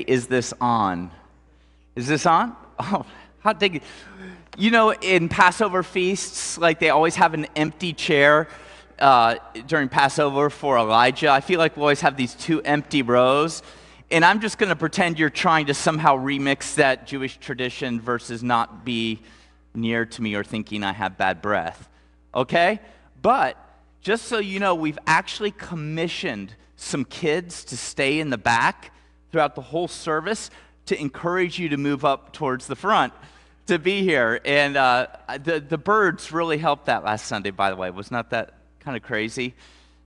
Is this on? Is this on? Oh, hot diggity. You know, in Passover feasts, like they always have an empty chair uh, during Passover for Elijah. I feel like we always have these two empty rows. And I'm just going to pretend you're trying to somehow remix that Jewish tradition versus not be near to me or thinking I have bad breath. Okay? But just so you know, we've actually commissioned some kids to stay in the back throughout the whole service to encourage you to move up towards the front to be here. And uh, the, the birds really helped that last Sunday, by the way. Was not that kind of crazy?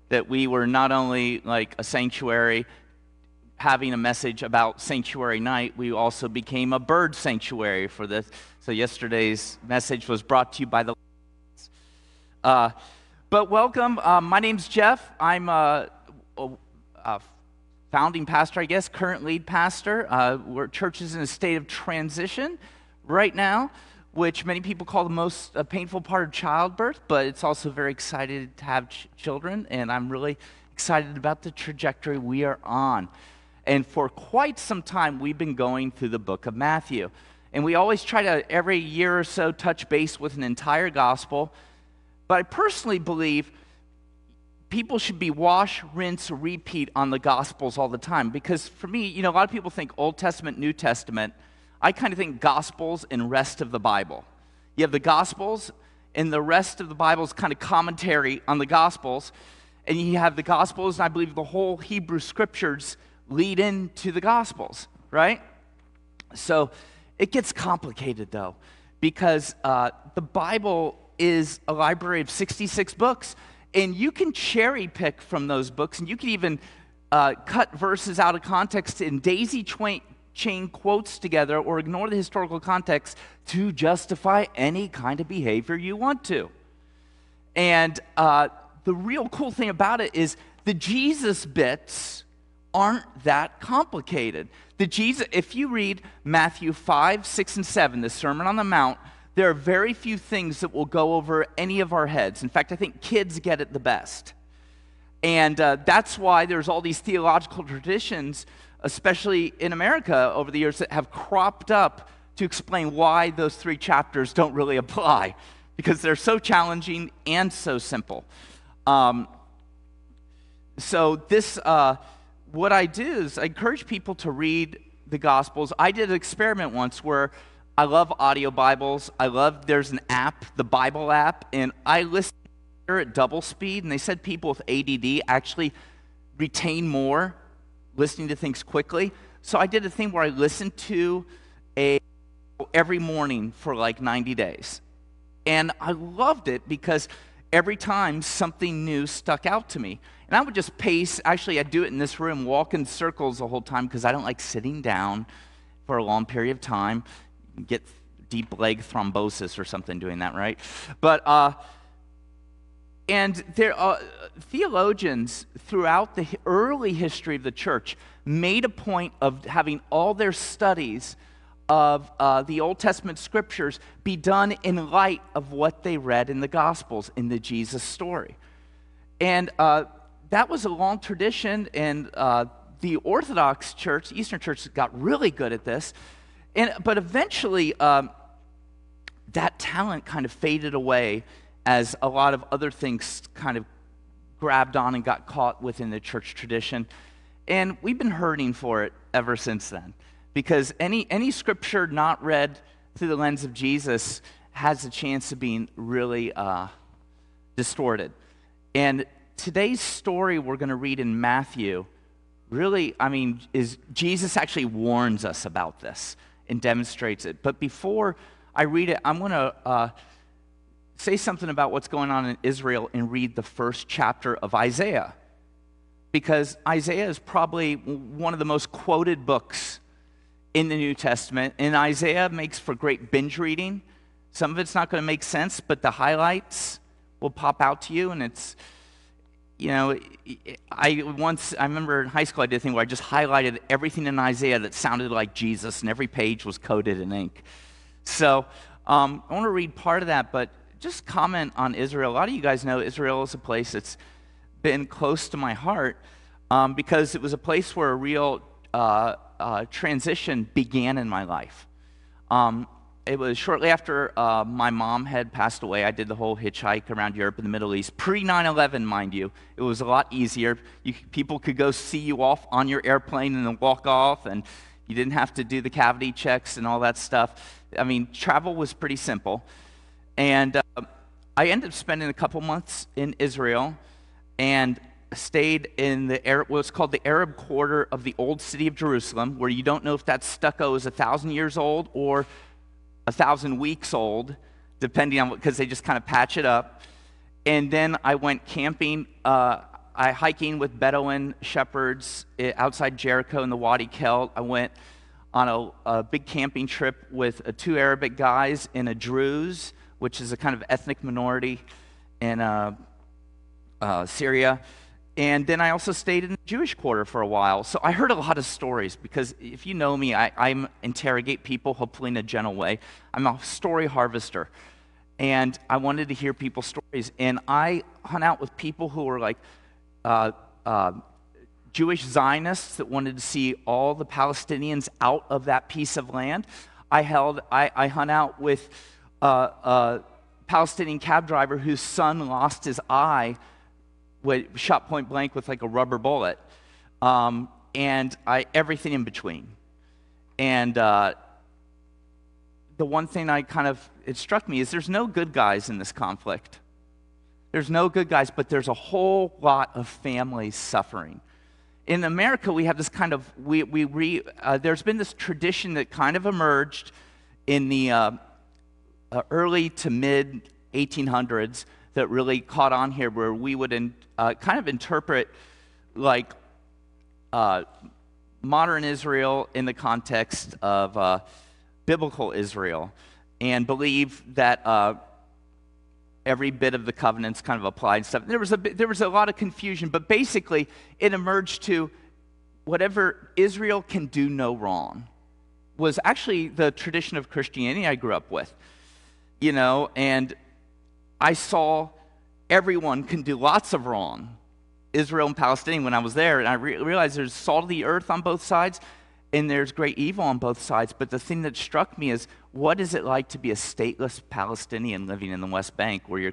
That we were not only like a sanctuary having a message about sanctuary night, we also became a bird sanctuary for this. So yesterday's message was brought to you by the. Uh, but welcome. Uh, my name's Jeff. I'm a, a, a founding pastor, I guess, current lead pastor. Uh, we're church is in a state of transition right now, which many people call the most uh, painful part of childbirth, but it's also very excited to have ch- children, and I'm really excited about the trajectory we are on. And for quite some time, we've been going through the book of Matthew. And we always try to, every year or so, touch base with an entire gospel. But I personally believe people should be wash, rinse, repeat on the Gospels all the time. Because for me, you know, a lot of people think Old Testament, New Testament. I kind of think Gospels and rest of the Bible. You have the Gospels, and the rest of the Bible is kind of commentary on the Gospels. And you have the Gospels, and I believe the whole Hebrew Scriptures lead into the Gospels, right? So it gets complicated, though, because uh, the Bible is a library of 66 books. And you can cherry pick from those books, and you can even uh, cut verses out of context and daisy chain quotes together or ignore the historical context to justify any kind of behavior you want to. And uh, the real cool thing about it is the Jesus bits aren't that complicated. The Jesus, if you read Matthew 5, 6, and 7, the Sermon on the Mount, there are very few things that will go over any of our heads. In fact, I think kids get it the best. And uh, that's why there's all these theological traditions, especially in America over the years, that have cropped up to explain why those three chapters don't really apply, because they're so challenging and so simple. Um, so, this, uh, what I do is I encourage people to read the Gospels. I did an experiment once where I love audio Bibles. I love, there's an app, the Bible app, and I listen at double speed, and they said people with ADD actually retain more listening to things quickly. So I did a thing where I listened to a every morning for like 90 days. And I loved it because every time something new stuck out to me. And I would just pace, actually, I'd do it in this room, walk in circles the whole time because I don't like sitting down for a long period of time get deep leg thrombosis or something doing that, right? But, uh, and there are uh, theologians throughout the early history of the church made a point of having all their studies of uh, the Old Testament scriptures be done in light of what they read in the Gospels, in the Jesus story. And uh, that was a long tradition, and uh, the Orthodox Church, Eastern Church, got really good at this. And, but eventually, um, that talent kind of faded away as a lot of other things kind of grabbed on and got caught within the church tradition. And we've been hurting for it ever since then. Because any, any scripture not read through the lens of Jesus has a chance of being really uh, distorted. And today's story we're going to read in Matthew really, I mean, is Jesus actually warns us about this and demonstrates it. But before I read it, I'm going to uh, say something about what's going on in Israel and read the first chapter of Isaiah. Because Isaiah is probably one of the most quoted books in the New Testament, and Isaiah makes for great binge reading. Some of it's not going to make sense, but the highlights will pop out to you, and it's you know, I once, I remember in high school, I did a thing where I just highlighted everything in Isaiah that sounded like Jesus, and every page was coated in ink. So um, I want to read part of that, but just comment on Israel. A lot of you guys know Israel is a place that's been close to my heart um, because it was a place where a real uh, uh, transition began in my life. Um, it was shortly after uh, my mom had passed away. I did the whole hitchhike around Europe and the Middle East. Pre 9 11, mind you. It was a lot easier. You, people could go see you off on your airplane and then walk off, and you didn't have to do the cavity checks and all that stuff. I mean, travel was pretty simple. And uh, I ended up spending a couple months in Israel and stayed in the Arab, what's called the Arab quarter of the old city of Jerusalem, where you don't know if that stucco is a thousand years old or a thousand weeks old, depending on because they just kind of patch it up. And then I went camping, uh, I hiking with Bedouin shepherds eh, outside Jericho in the Wadi Kelt. I went on a, a big camping trip with uh, two Arabic guys and a Druze, which is a kind of ethnic minority in uh, uh Syria. And then I also stayed in the Jewish quarter for a while. So I heard a lot of stories because if you know me, I, I interrogate people, hopefully in a gentle way. I'm a story harvester. And I wanted to hear people's stories. And I hung out with people who were like uh, uh, Jewish Zionists that wanted to see all the Palestinians out of that piece of land. I, held, I, I hung out with uh, a Palestinian cab driver whose son lost his eye shot point blank with like a rubber bullet, um, and I, everything in between. And uh, the one thing I kind of, it struck me is there's no good guys in this conflict. There's no good guys, but there's a whole lot of families suffering. In America, we have this kind of, we, we re, uh, there's been this tradition that kind of emerged in the uh, uh early to mid 1800s that really caught on here where we would in, uh, kind of interpret like uh, modern Israel in the context of uh, biblical Israel and believe that uh, every bit of the covenants kind of applied and stuff. There was, a there was a lot of confusion, but basically it emerged to whatever Israel can do no wrong was actually the tradition of Christianity I grew up with. You know, and I saw everyone can do lots of wrong. Israel and Palestine, when I was there, and I re- realized there's salt of the earth on both sides, and there's great evil on both sides. But the thing that struck me is what is it like to be a stateless Palestinian living in the West Bank where you're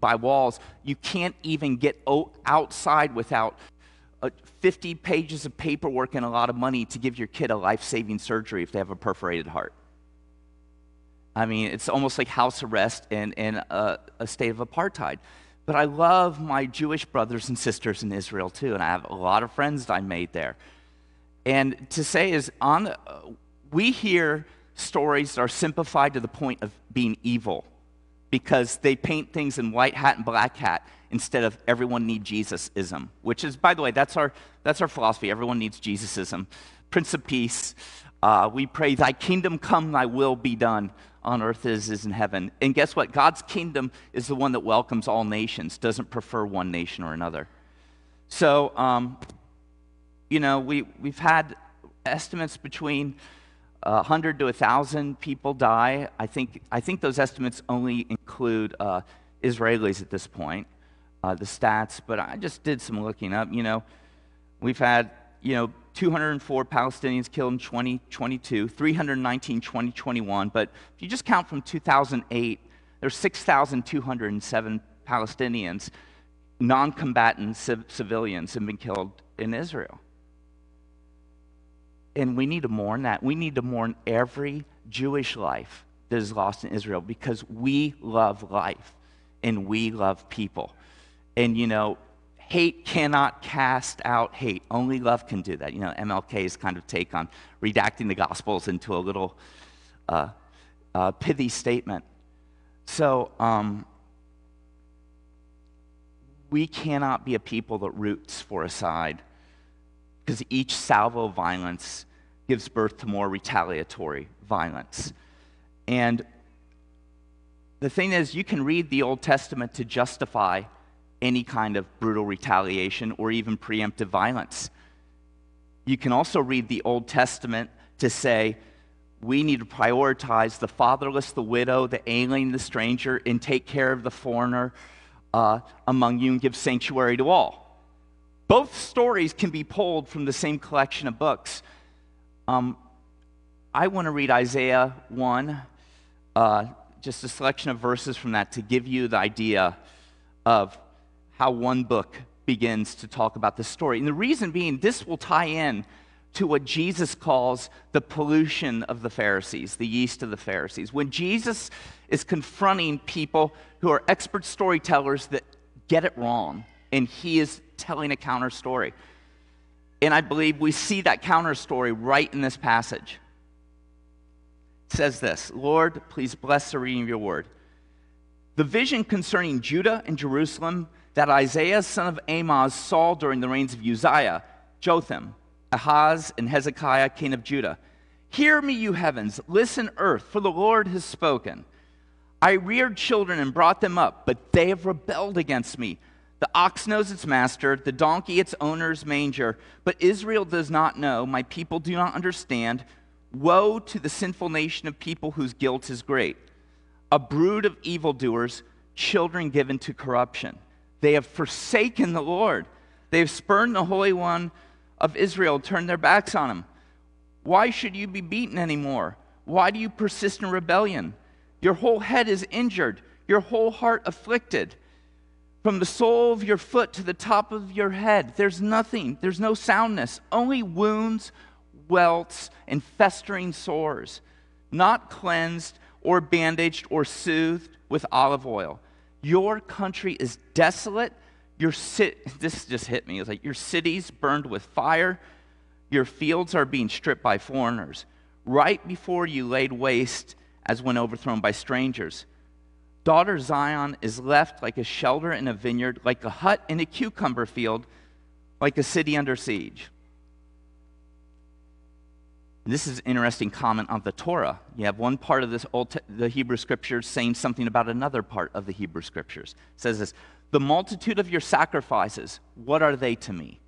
by walls? You can't even get o- outside without uh, 50 pages of paperwork and a lot of money to give your kid a life saving surgery if they have a perforated heart. I mean, it's almost like house arrest in, in a, a state of apartheid. But I love my Jewish brothers and sisters in Israel too, and I have a lot of friends that I made there. And to say is, on the, we hear stories that are simplified to the point of being evil because they paint things in white hat and black hat instead of everyone need Jesusism, which is, by the way, that's our, that's our philosophy. Everyone needs Jesusism. Prince of Peace, uh, we pray, Thy kingdom come, Thy will be done on earth as is in heaven. And guess what? God's kingdom is the one that welcomes all nations, doesn't prefer one nation or another. So, um, you know, we, we've had estimates between 100 to 1,000 people die. I think, I think those estimates only include uh, Israelis at this point, uh, the stats, but I just did some looking up. You know, we've had, you know, 204 Palestinians killed in 2022, 319 2021. But if you just count from 2008, there's 6,207 Palestinians, non combatant civ- civilians, have been killed in Israel. And we need to mourn that. We need to mourn every Jewish life that is lost in Israel because we love life and we love people. And, you know, hate cannot cast out hate. Only love can do that. You know, MLK's kind of take on redacting the Gospels into a little uh, uh, pithy statement. So, um, we cannot be a people that roots for a side because each salvo of violence gives birth to more retaliatory violence. And the thing is, you can read the Old Testament to justify any kind of brutal retaliation or even preemptive violence. You can also read the Old Testament to say we need to prioritize the fatherless, the widow, the alien, the stranger, and take care of the foreigner uh, among you and give sanctuary to all. Both stories can be pulled from the same collection of books. Um, I want to read Isaiah 1, uh, just a selection of verses from that to give you the idea of how one book begins to talk about the story. And the reason being, this will tie in to what Jesus calls the pollution of the Pharisees, the yeast of the Pharisees. When Jesus is confronting people who are expert storytellers that get it wrong, and he is telling a counter story. And I believe we see that counter story right in this passage. It says this Lord, please bless the reading of your word. The vision concerning Judah and Jerusalem that Isaiah, son of Amoz, saw during the reigns of Uzziah, Jotham, Ahaz, and Hezekiah, king of Judah. Hear me, you heavens, listen, earth, for the Lord has spoken. I reared children and brought them up, but they have rebelled against me. The ox knows its master, the donkey its owner's manger, but Israel does not know, my people do not understand. Woe to the sinful nation of people whose guilt is great. A brood of evildoers, children given to corruption. They have forsaken the Lord. They have spurned the Holy One of Israel, turned their backs on him. Why should you be beaten anymore? Why do you persist in rebellion? Your whole head is injured, your whole heart afflicted. From the sole of your foot to the top of your head, there's nothing, there's no soundness, only wounds, welts, and festering sores, not cleansed or bandaged or soothed with olive oil. Your country is desolate. Your city, this just hit me. It's like your cities burned with fire. Your fields are being stripped by foreigners. Right before you laid waste as when overthrown by strangers. Daughter Zion is left like a shelter in a vineyard, like a hut in a cucumber field, like a city under siege. This is an interesting comment on the Torah. You have one part of this old the Hebrew scriptures saying something about another part of the Hebrew scriptures. It says this, "The multitude of your sacrifices, what are they to me?"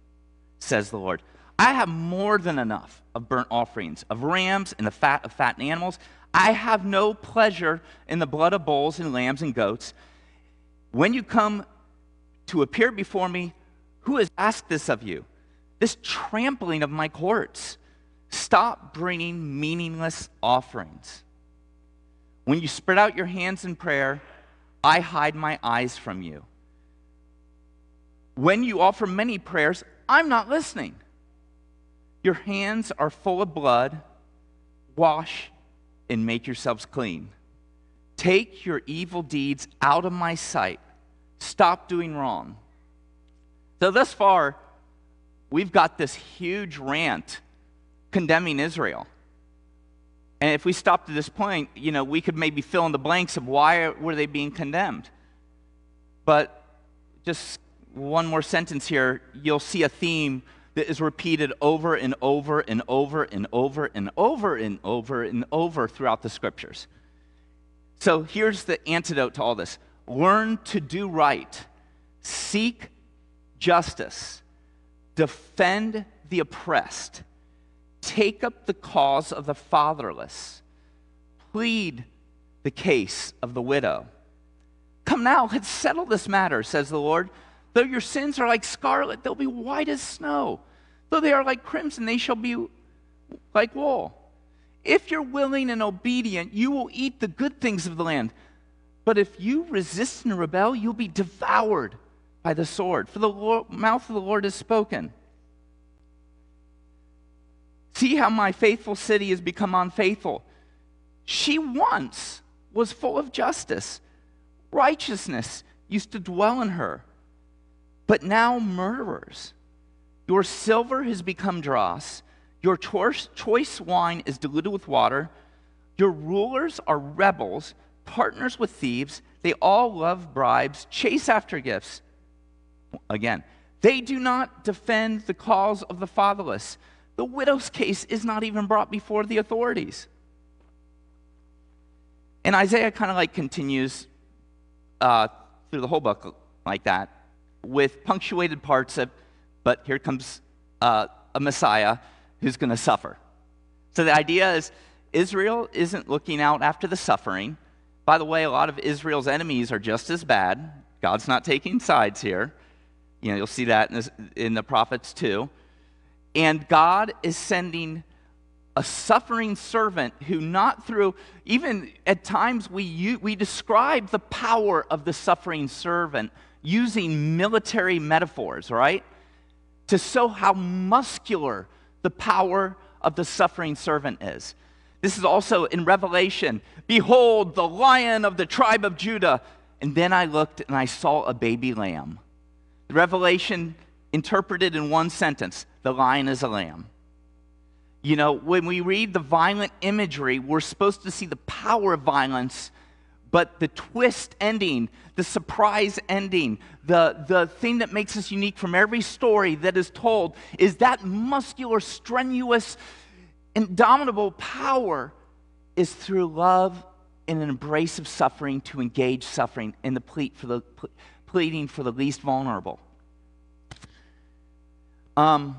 says the Lord. I have more than enough of burnt offerings, of rams and the fat of fattened animals. I have no pleasure in the blood of bulls and lambs and goats. When you come to appear before me, who has asked this of you? This trampling of my courts. Stop bringing meaningless offerings. When you spread out your hands in prayer, I hide my eyes from you. When you offer many prayers, I'm not listening. Your hands are full of blood. Wash and make yourselves clean. Take your evil deeds out of my sight. Stop doing wrong. So, thus far, we've got this huge rant condemning Israel. And if we stopped at this point, you know, we could maybe fill in the blanks of why were they being condemned. But just one more sentence here, you'll see a theme that is repeated over and over and over and over and over and over and over throughout the scriptures. So here's the antidote to all this learn to do right, seek justice, defend the oppressed, take up the cause of the fatherless, plead the case of the widow. Come now, let's settle this matter, says the Lord. Though your sins are like scarlet, they'll be white as snow. Though they are like crimson, they shall be like wool. If you're willing and obedient, you will eat the good things of the land. But if you resist and rebel, you'll be devoured by the sword. For the mouth of the Lord has spoken. See how my faithful city has become unfaithful. She once was full of justice, righteousness used to dwell in her but now murderers. Your silver has become dross, your choice, wine is diluted with water. Your rulers are rebels, partners with thieves. They all love bribes, chase after gifts. Again, they do not defend the cause of the fatherless. The widow's case is not even brought before the authorities. And Isaiah kind of like continues uh, through the whole book like that with punctuated parts of, but here comes uh, a Messiah who's going to suffer. So the idea is Israel isn't looking out after the suffering. By the way, a lot of Israel's enemies are just as bad. God's not taking sides here. You know, you'll see that in, this, in the prophets too. And God is sending a suffering servant who, not through, even at times we, we describe the power of the suffering servant using military metaphors, right? To show how muscular the power of the suffering servant is. This is also in Revelation. Behold, the lion of the tribe of Judah. And then I looked and I saw a baby lamb. Revelation interpreted in one sentence the lion is a lamb. You know, when we read the violent imagery, we're supposed to see the power of violence, but the twist ending, the surprise ending, the, the thing that makes us unique from every story that is told is that muscular, strenuous, indomitable power is through love and an embrace of suffering to engage suffering and the plead for the pleading for the least vulnerable. Um,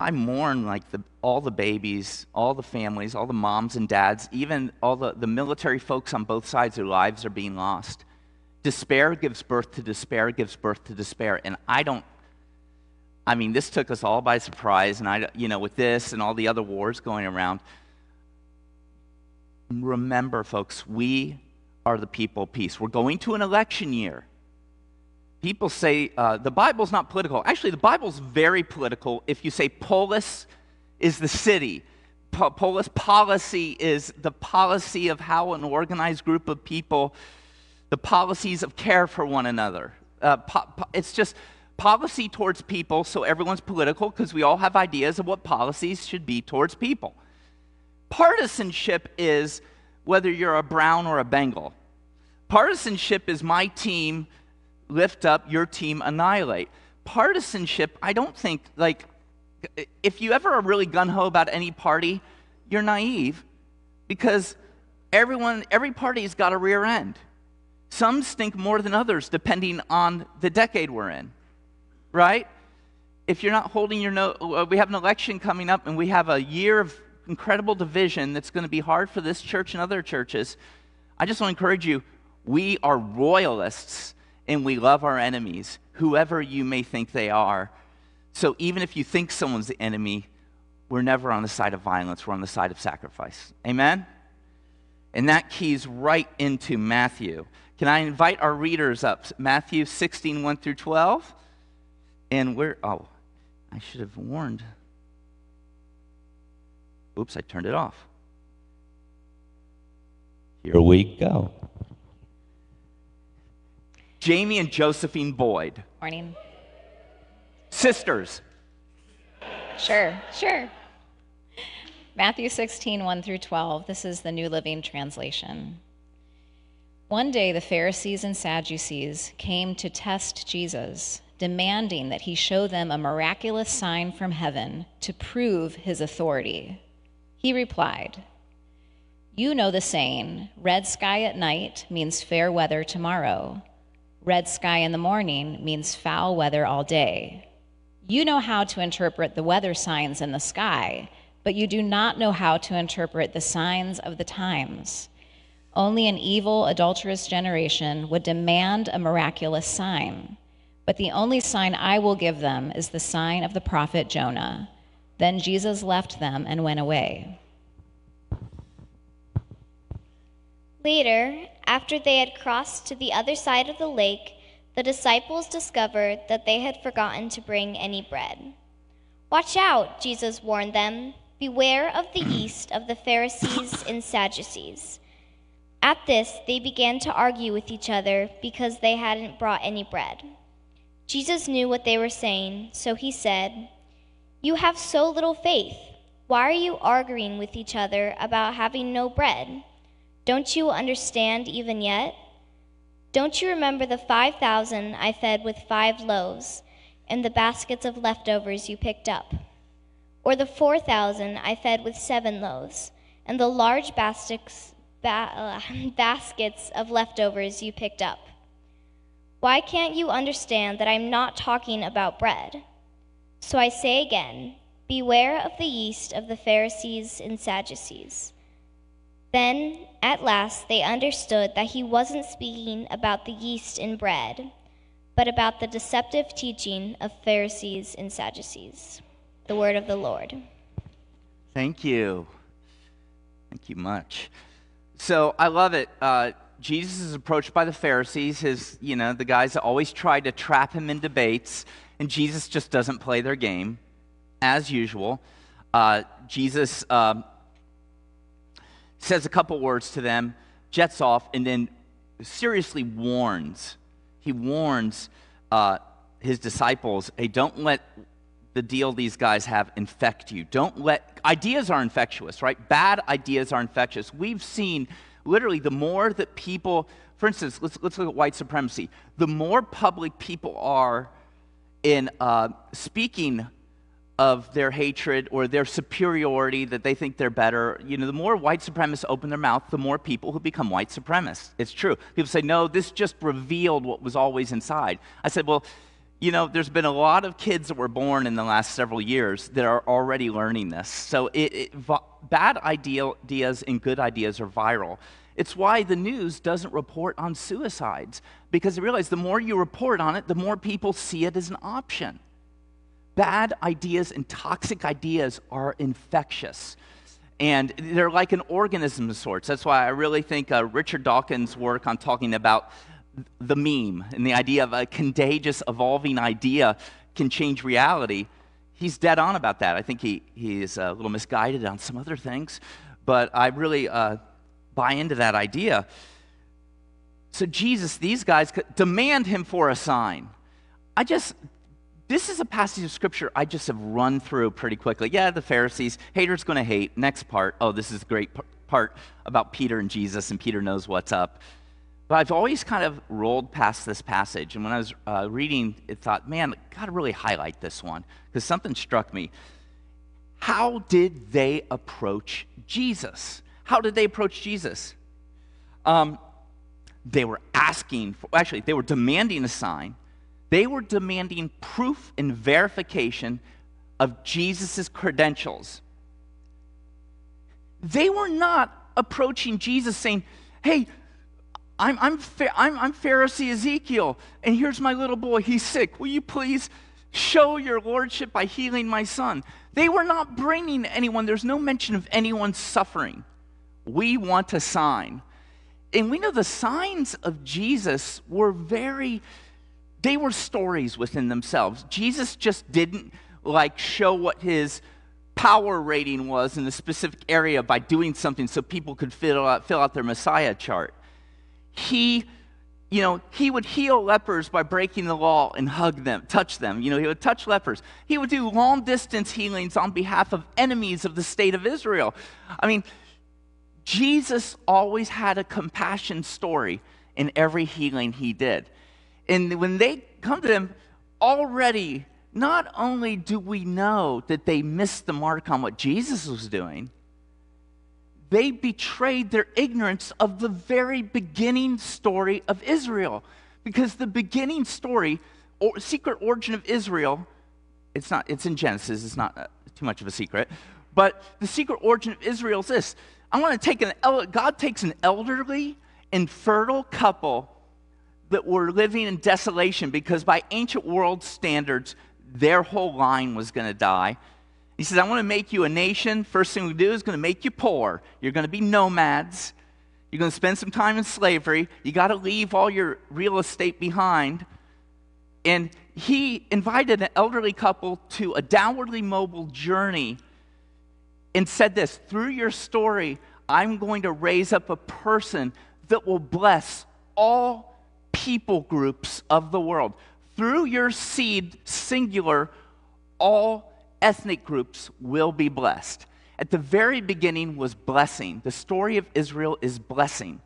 I mourn like the, all the babies, all the families, all the moms and dads, even all the, the military folks on both sides, their lives are being lost. Despair gives birth to despair, gives birth to despair. And I don't, I mean, this took us all by surprise. And I, you know, with this and all the other wars going around, remember, folks, we are the people of peace. We're going to an election year. People say uh, the Bible's not political. Actually, the Bible's very political. If you say polis is the city, polis policy is the policy of how an organized group of people, the policies of care for one another. Uh, po- po- it's just policy towards people, so everyone's political because we all have ideas of what policies should be towards people. Partisanship is whether you're a brown or a Bengal. Partisanship is my team lift up, your team annihilate. Partisanship, I don't think, like, if you ever are really gun ho about any party, you're naive because everyone, every party's got a rear end. Some stink more than others depending on the decade we're in, right? If you're not holding your note, uh, we have an election coming up and we have a year of incredible division that's going to be hard for this church and other churches. I just want to encourage you we are royalists and we love our enemies, whoever you may think they are. So even if you think someone's the enemy, we're never on the side of violence, we're on the side of sacrifice. Amen? And that keys right into Matthew. Can I invite our readers up? Matthew 16, 1 through 12. And we're, oh, I should have warned. Oops, I turned it off. Here we go. Jamie and Josephine Boyd. Morning. Sisters. Sure, sure. Matthew 16, 1 through 12. This is the New Living Translation. One day, the Pharisees and Sadducees came to test Jesus, demanding that he show them a miraculous sign from heaven to prove his authority. He replied, You know the saying, red sky at night means fair weather tomorrow red sky in the morning means foul weather all day. You know how to interpret the weather signs in the sky, but you do not know how to interpret the signs of the times. Only an evil, adulterous generation would demand a miraculous sign. But the only sign I will give them is the sign of the prophet Jonah. Then Jesus left them and went away. Later, after they had crossed to the other side of the lake, the disciples discovered that they had forgotten to bring any bread. Watch out, Jesus warned them. Beware of the yeast of the Pharisees and Sadducees. At this, they began to argue with each other because they hadn't brought any bread. Jesus knew what they were saying, so he said, You have so little faith. Why are you arguing with each other about having no bread? Don't you understand even yet? Don't you remember the 5,000 I fed with five loaves and the baskets of leftovers you picked up? Or the 4,000 I fed with seven loaves and the large baskets, ba- uh, baskets of leftovers you picked up? Why can't you understand that I'm not talking about bread? So I say again beware of the yeast of the Pharisees and Sadducees. Then, at last, they understood that he wasn't speaking about the yeast in bread, but about the deceptive teaching of Pharisees and Sadducees. The word of the Lord. Thank you. Thank you much. So I love it. Uh, Jesus is approached by the Pharisees, his, you know, the guys that always try to trap him in debates, and Jesus just doesn't play their game, as usual. Uh, Jesus um, says a couple words to them, jets off, and then seriously warns. He warns uh, his disciples hey, don't let the deal these guys have infect you. Don't let ideas are infectious, right? Bad ideas are infectious. We've seen literally the more that people, for instance, let's, let's look at white supremacy. The more public people are in uh, speaking of their hatred or their superiority, that they think they're better, you know, the more white supremacists open their mouth, the more people who become white supremacists. It's true. People say, no, this just revealed what was always inside. I said, well, you know, there's been a lot of kids that were born in the last several years that are already learning this. So it, it, bad ideas and good ideas are viral. It's why the news doesn't report on suicides, because they realize the more you report on it, the more people see it as an option. Bad ideas and toxic ideas are infectious. And they're like an organism of sorts. That's why I really think uh, Richard Dawkins' work on talking about the meme and the idea of a contagious, evolving idea can change reality. He's dead on about that. I think he, he is a little misguided on some other things, but I really uh, buy into that idea. So, Jesus, these guys demand him for a sign. I just, this is a passage of scripture I just have run through pretty quickly. Yeah, the Pharisees, haters going to hate. Next part, oh, this is a great part about Peter and Jesus, and Peter knows what's up. But I've always kind of rolled past this passage. And when I was uh, reading it, thought, man, got to really highlight this one because something struck me. How did they approach Jesus? How did they approach Jesus? Um, they were asking, for, actually, they were demanding a sign. They were demanding proof and verification of Jesus' credentials. They were not approaching Jesus saying, hey, I'm, I'm, I'm, I'm Pharisee Ezekiel, and here's my little boy. He's sick. Will you please show your lordship by healing my son? They were not bringing anyone, there's no mention of anyone suffering. We want a sign. And we know the signs of Jesus were very, they were stories within themselves. Jesus just didn't like show what his power rating was in a specific area by doing something so people could fill out, fill out their Messiah chart he you know, he would heal lepers by breaking the law and hug them, touch them. You know, he would touch lepers. He would do long distance healings on behalf of enemies of the state of Israel. I mean, Jesus always had a compassion story in every healing he did. And when they come to him, already, not only do we know that they missed the mark on what Jesus was doing, they betrayed their ignorance of the very beginning story of Israel. Because the beginning story, or secret origin of Israel, it's not, it's in Genesis, it's not uh, too much of a secret. But the secret origin of Israel is this. I want to take an, God takes an elderly infertile couple that were living in desolation because by ancient world standards, their whole line was going to die. He says, I want to make you a nation. First thing we do is going to make you poor. You're going to be nomads. You're going to spend some time in slavery. You got to leave all your real estate behind. And he invited an elderly couple to a downwardly mobile journey and said this through your story, I'm going to raise up a person that will bless all people groups of the world. Through your seed, singular, all ethnic groups will be blessed. At the very beginning was blessing. The story of Israel is blessing.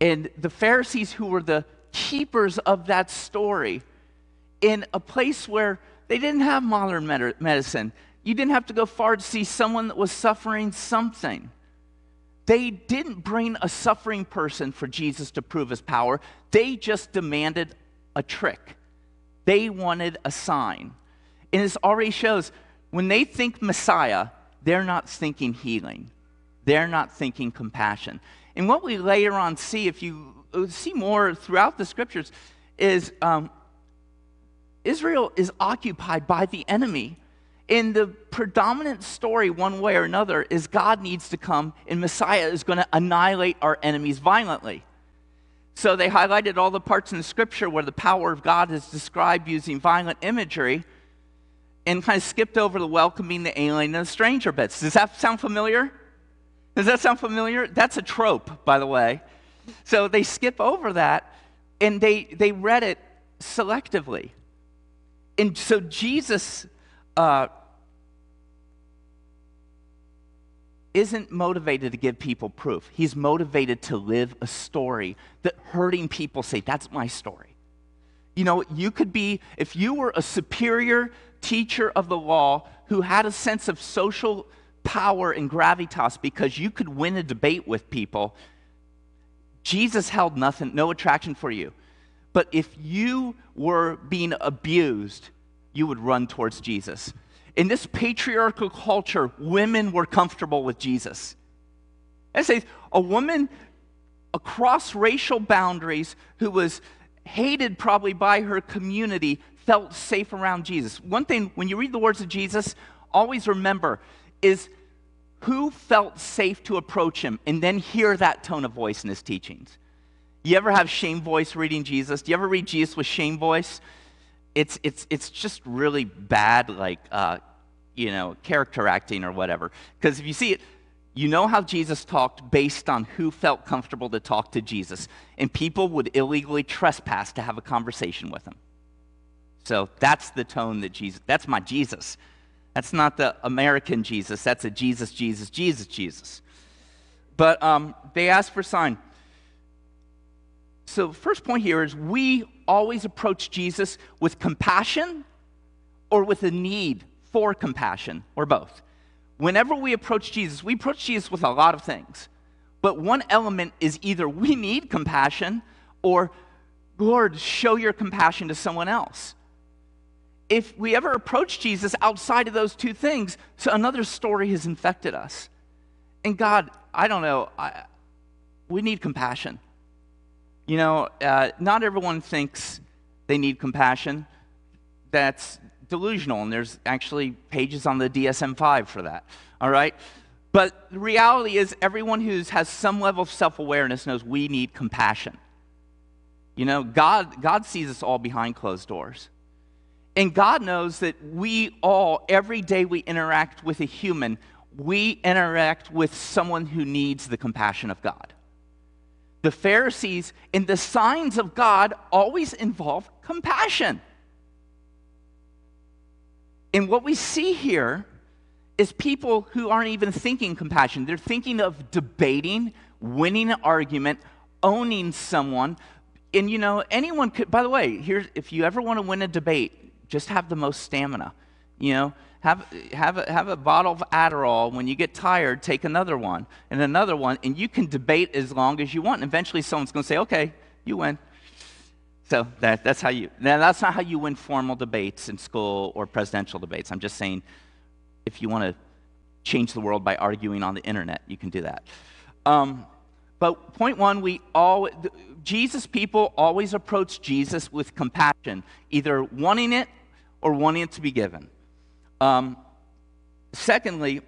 And the Pharisees, who were the keepers of that story, in a place where they didn't have modern medicine, you didn't have to go far to see someone that was suffering something. They didn't bring a suffering person for Jesus to prove his power. They just demanded a trick. They wanted a sign. And this already shows when they think Messiah, they're not thinking healing, they're not thinking compassion. And what we later on see, if you uh, see more throughout the scriptures, is um, Israel is occupied by the enemy. In the predominant story, one way or another, is God needs to come and Messiah is going to annihilate our enemies violently. So they highlighted all the parts in the scripture where the power of God is described using violent imagery and kind of skipped over the welcoming the alien and the stranger bits. Does that sound familiar? Does that sound familiar? That's a trope, by the way. So they skip over that and they, they read it selectively. And so Jesus uh, isn't motivated to give people proof. He's motivated to live a story that hurting people say, That's my story. You know, you could be, if you were a superior teacher of the law who had a sense of social power and gravitas because you could win a debate with people, Jesus held nothing, no attraction for you. But if you were being abused, you would run towards Jesus. In this patriarchal culture, women were comfortable with Jesus. I say a woman across racial boundaries who was hated probably by her community felt safe around Jesus. One thing, when you read the words of Jesus, always remember is who felt safe to approach him and then hear that tone of voice in his teachings. You ever have shame voice reading Jesus? Do you ever read Jesus with shame voice? It's, it's, it's just really bad, like, uh, you know, character acting or whatever. Because if you see it, you know how Jesus talked based on who felt comfortable to talk to Jesus. And people would illegally trespass to have a conversation with him. So that's the tone that Jesus, that's my Jesus. That's not the American Jesus. That's a Jesus, Jesus, Jesus, Jesus. But um, they asked for sign. So, the first point here is we always approach Jesus with compassion or with a need for compassion, or both. Whenever we approach Jesus, we approach Jesus with a lot of things. But one element is either we need compassion or, Lord, show your compassion to someone else if we ever approach Jesus outside of those two things, so another story has infected us. And God, I don't know, I, we need compassion. You know, uh, not everyone thinks they need compassion. That's delusional, and there's actually pages on the DSM 5 for that. All right? But the reality is, everyone who has some level of self awareness knows we need compassion. You know, God, God sees us all behind closed doors. And God knows that we all, every day we interact with a human, we interact with someone who needs the compassion of God. The Pharisees and the signs of God always involve compassion. And what we see here is people who aren't even thinking compassion. They're thinking of debating, winning an argument, owning someone. And you know, anyone could, by the way, here's, if you ever want to win a debate, just have the most stamina. You know, have, have, a, have a bottle of Adderall. When you get tired, take another one and another one, and you can debate as long as you want. And eventually, someone's going to say, okay, you win. So that, that's how you, now that's not how you win formal debates in school or presidential debates. I'm just saying, if you want to change the world by arguing on the internet, you can do that. Um, but point one, we all, Jesus people always approach Jesus with compassion, either wanting it or wanting it to be given. Um, secondly,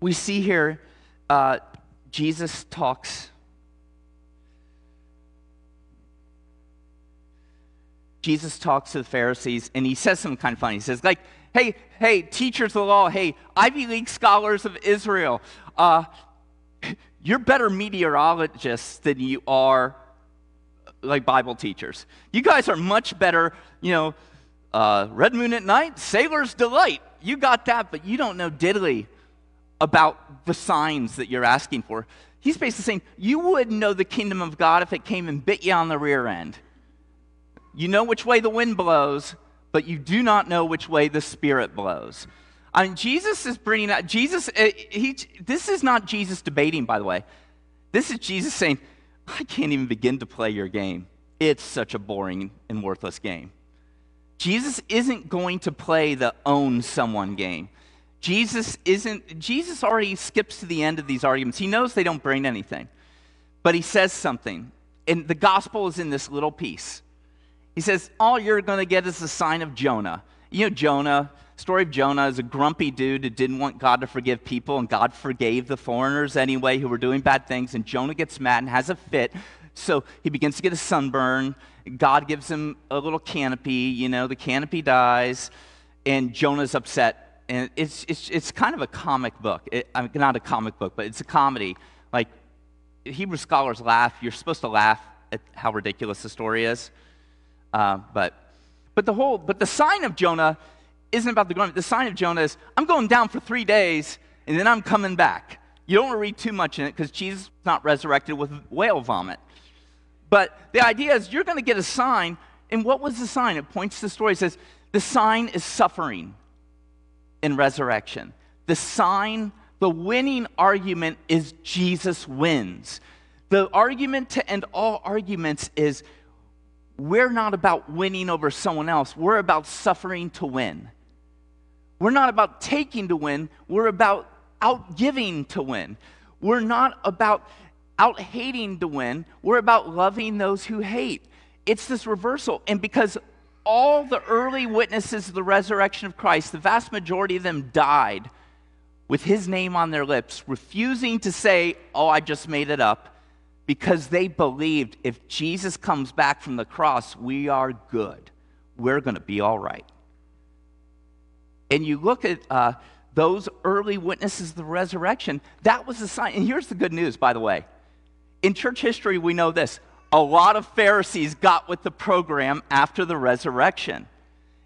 we see here uh, Jesus talks. Jesus talks to the Pharisees and he says something kind of funny. He says, like, hey, hey, teachers of the law, hey, Ivy League scholars of Israel, uh, you're better meteorologists than you are like Bible teachers. You guys are much better, you know, uh, red moon at night, sailor's delight. You got that, but you don't know diddly about the signs that you're asking for. He's basically saying, you wouldn't know the kingdom of God if it came and bit you on the rear end. You know which way the wind blows, but you do not know which way the Spirit blows. I mean, Jesus is bringing out, Jesus, uh, he, this is not Jesus debating, by the way. This is Jesus saying, I can't even begin to play your game. It's such a boring and worthless game. Jesus isn't going to play the own someone game. Jesus isn't, Jesus already skips to the end of these arguments. He knows they don't bring anything. But he says something. and the gospel is in this little piece. He says, All you're going to get is the sign of Jonah. You know, Jonah, story of Jonah is a grumpy dude who didn't want God to forgive people, and God forgave the foreigners anyway who were doing bad things. And Jonah gets mad and has a fit. So he begins to get a sunburn. God gives him a little canopy. You know, the canopy dies, and Jonah's upset. And it's, it's, it's kind of a comic book. It, I mean, not a comic book, but it's a comedy. Like, Hebrew scholars laugh. You're supposed to laugh at how ridiculous the story is. Uh, but, but, the whole, but the sign of Jonah isn't about the going. The sign of Jonah is I'm going down for three days and then I'm coming back. You don't want to read too much in it because Jesus is not resurrected with whale vomit. But the idea is you're going to get a sign. And what was the sign? It points to the story. It says, the sign is suffering in resurrection. The sign, the winning argument is Jesus wins. The argument to end all arguments is we're not about winning over someone else, we're about suffering to win. We're not about taking to win, we're about out giving to win. We're not about out hating to win, we're about loving those who hate. It's this reversal. And because all the early witnesses of the resurrection of Christ, the vast majority of them died with his name on their lips, refusing to say, Oh, I just made it up because they believed if Jesus comes back from the cross, we are good. We're going to be all right. And you look at uh, those early witnesses of the resurrection, that was the sign. And here's the good news, by the way. In church history, we know this a lot of Pharisees got with the program after the resurrection.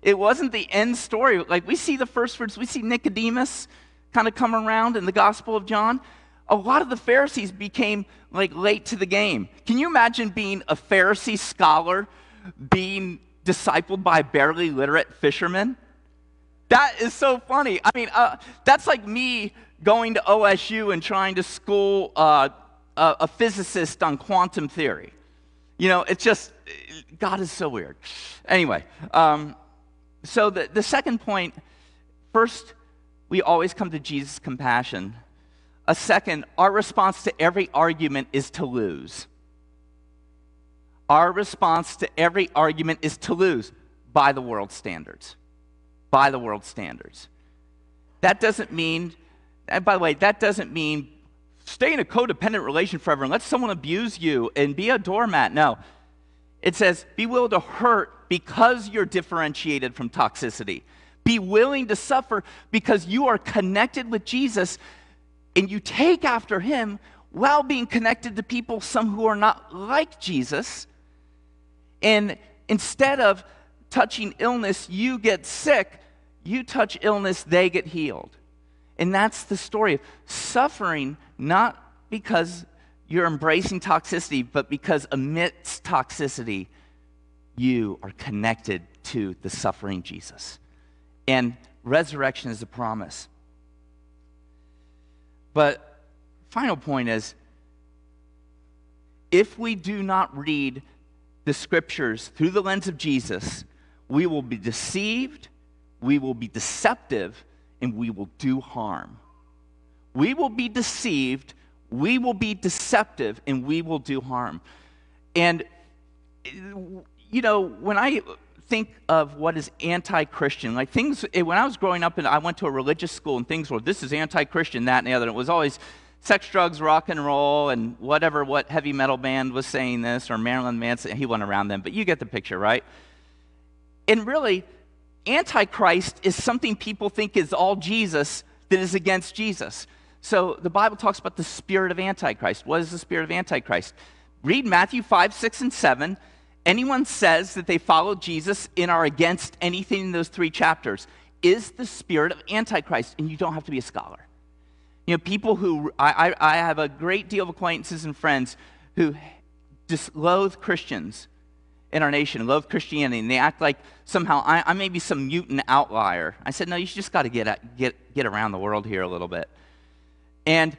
It wasn't the end story. Like we see the first words, we see Nicodemus kind of come around in the Gospel of John a lot of the Pharisees became like late to the game. Can you imagine being a Pharisee scholar being discipled by barely literate fishermen? That is so funny. I mean, uh, that's like me going to OSU and trying to school uh, a, a physicist on quantum theory. You know, it's just, God is so weird. Anyway, um, so the, the second point first, we always come to Jesus' compassion. A second, our response to every argument is to lose. Our response to every argument is to lose by the world standards. By the world standards. That doesn't mean, and by the way, that doesn't mean stay in a codependent relation forever and let someone abuse you and be a doormat. No. It says, be willing to hurt because you're differentiated from toxicity. Be willing to suffer because you are connected with Jesus and you take after him while being connected to people, some who are not like Jesus. And instead of touching illness, you get sick. You touch illness, they get healed. And that's the story of suffering, not because you're embracing toxicity, but because amidst toxicity, you are connected to the suffering Jesus. And resurrection is a promise. But final point is if we do not read the scriptures through the lens of Jesus, we will be deceived, we will be deceptive, and we will do harm. We will be deceived, we will be deceptive, and we will do harm. And, you know, when I think of what is anti-Christian. Like things, eh, when I was growing up and I went to a religious school and things were, this is anti-Christian, that and the other. It was always sex, drugs, rock and roll, and whatever, what heavy metal band was saying this, or Marilyn Manson, he went around them, but you get the picture, right? And really, antichrist is something people think is all Jesus that is against Jesus. So the Bible talks about the spirit of antichrist. What is the spirit of antichrist? Read Matthew 5, 6, and 7 anyone says that they follow Jesus and are against anything in those three chapters is the spirit of Antichrist, and you don't have to be a scholar. You know, people who, I, I, have a great deal of acquaintances and friends who just loathe Christians in our nation, love Christianity, and they act like somehow I, I may be some mutant outlier. I said, no, you just got to get, get, get around the world here a little bit. And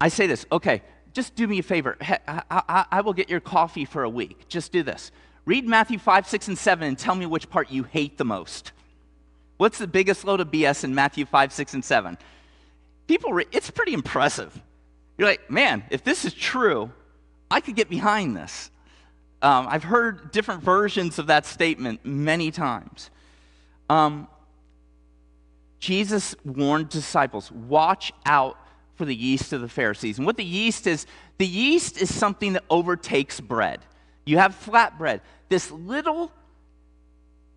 I say this, okay, just do me a favor. I, I, I will get your coffee for a week. Just do this. Read Matthew 5, 6, and 7 and tell me which part you hate the most. What's the biggest load of BS in Matthew 5, 6, and 7? People, re- it's pretty impressive. You're like, man, if this is true, I could get behind this. Um, I've heard different versions of that statement many times. Um, Jesus warned disciples watch out for the yeast of the Pharisees. And what the yeast is, the yeast is something that overtakes bread. You have flat bread, this little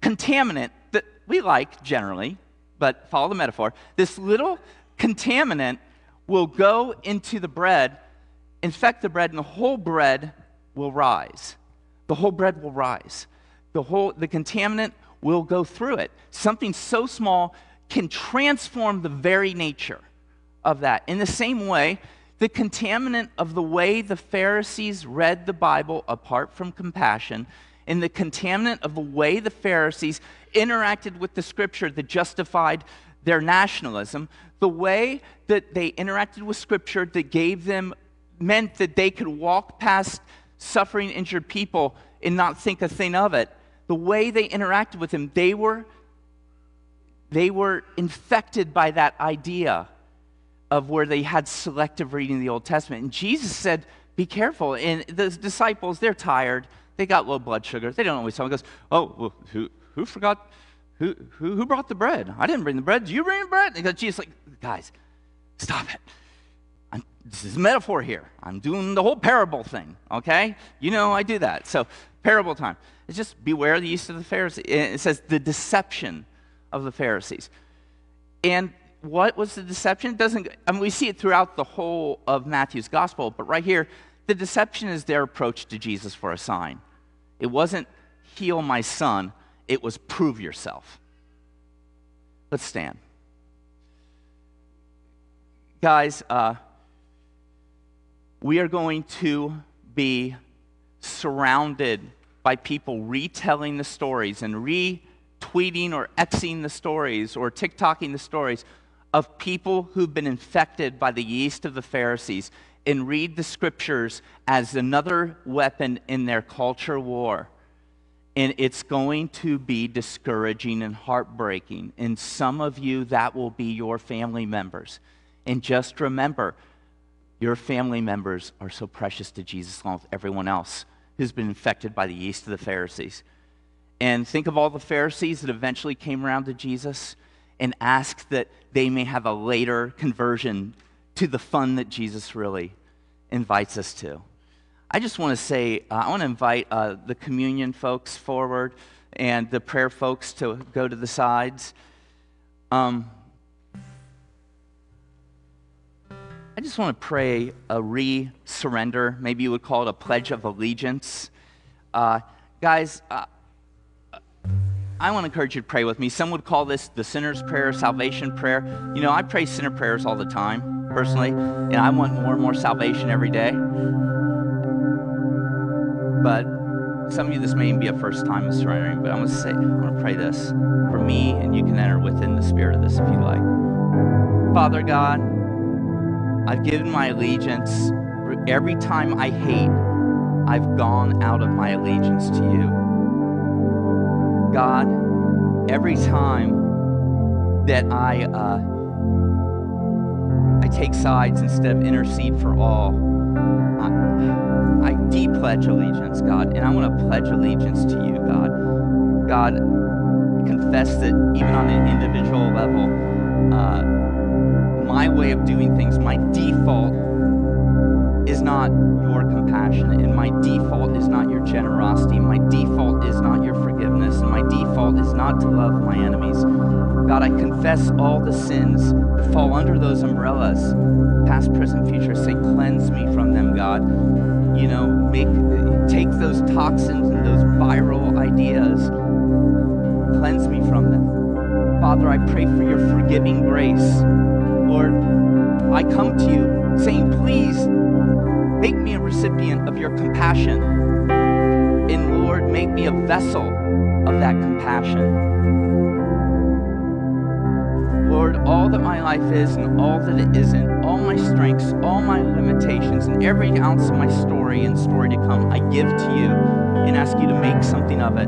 contaminant that we like generally, but follow the metaphor. This little contaminant will go into the bread, infect the bread, and the whole bread will rise. The whole bread will rise. The whole the contaminant will go through it. Something so small can transform the very nature of that. In the same way, the contaminant of the way the Pharisees read the Bible apart from compassion, and the contaminant of the way the Pharisees interacted with the scripture that justified their nationalism, the way that they interacted with scripture that gave them, meant that they could walk past suffering, injured people and not think a thing of it. The way they interacted with him, they were, they were infected by that idea of where they had selective reading the Old Testament. And Jesus said, Be careful. And the disciples, they're tired. They got low blood sugar. They don't always tell. Goes, Oh, well, who, who forgot? Who, who, who brought the bread? I didn't bring the bread. Did you bring the bread? And Jesus like, Guys, stop it. I'm, this is a metaphor here. I'm doing the whole parable thing, okay? You know I do that. So, parable time. It's just beware the yeast of the Pharisees. It says the deception of the Pharisees. And what was the deception? It doesn't, I mean, we see it throughout the whole of Matthew's gospel, but right here, the deception is their approach to Jesus for a sign. It wasn't heal my son, it was prove yourself. Let's stand. Guys, uh, we are going to be surrounded by people retelling the stories and retweeting or Xing the stories or TikToking the stories of people who've been infected by the yeast of the Pharisees and read the scriptures as another weapon in their culture war. And it's going to be discouraging and heartbreaking. And some of you, that will be your family members. And just remember, your family members are so precious to Jesus along with everyone else who's been infected by the yeast of the Pharisees. And think of all the Pharisees that eventually came around to Jesus and asked that they may have a later conversion to the fun that Jesus really invites us to. I just want to say, uh, I want to invite uh, the communion folks forward and the prayer folks to go to the sides. Um, just want to pray a re surrender. Maybe you would call it a pledge of allegiance. Uh, guys, uh, I want to encourage you to pray with me. Some would call this the sinner's prayer, salvation prayer. You know, I pray sinner prayers all the time, personally, and I want more and more salvation every day. But some of you, this may be a first time of surrendering, but I'm going to say, I'm going to pray this for me, and you can enter within the spirit of this if you like. Father God, I've given my allegiance. Every time I hate, I've gone out of my allegiance to you. God, every time that I uh, I take sides instead of intercede for all, I, I de-pledge allegiance, God, and I want to pledge allegiance to you, God. God, confess that even on an individual level, uh, my way of doing things, my default is not your compassion, and my default is not your generosity. My default is not your forgiveness, and my default is not to love my enemies. God, I confess all the sins that fall under those umbrellas, past, present, future. Say, cleanse me from them, God. You know, make take those toxins and those viral ideas, cleanse me from them. Father, I pray for your forgiving grace. Lord, I come to you saying, please Make me a recipient of your compassion. And Lord, make me a vessel of that compassion. Lord, all that my life is and all that it isn't, all my strengths, all my limitations, and every ounce of my story and story to come, I give to you and ask you to make something of it.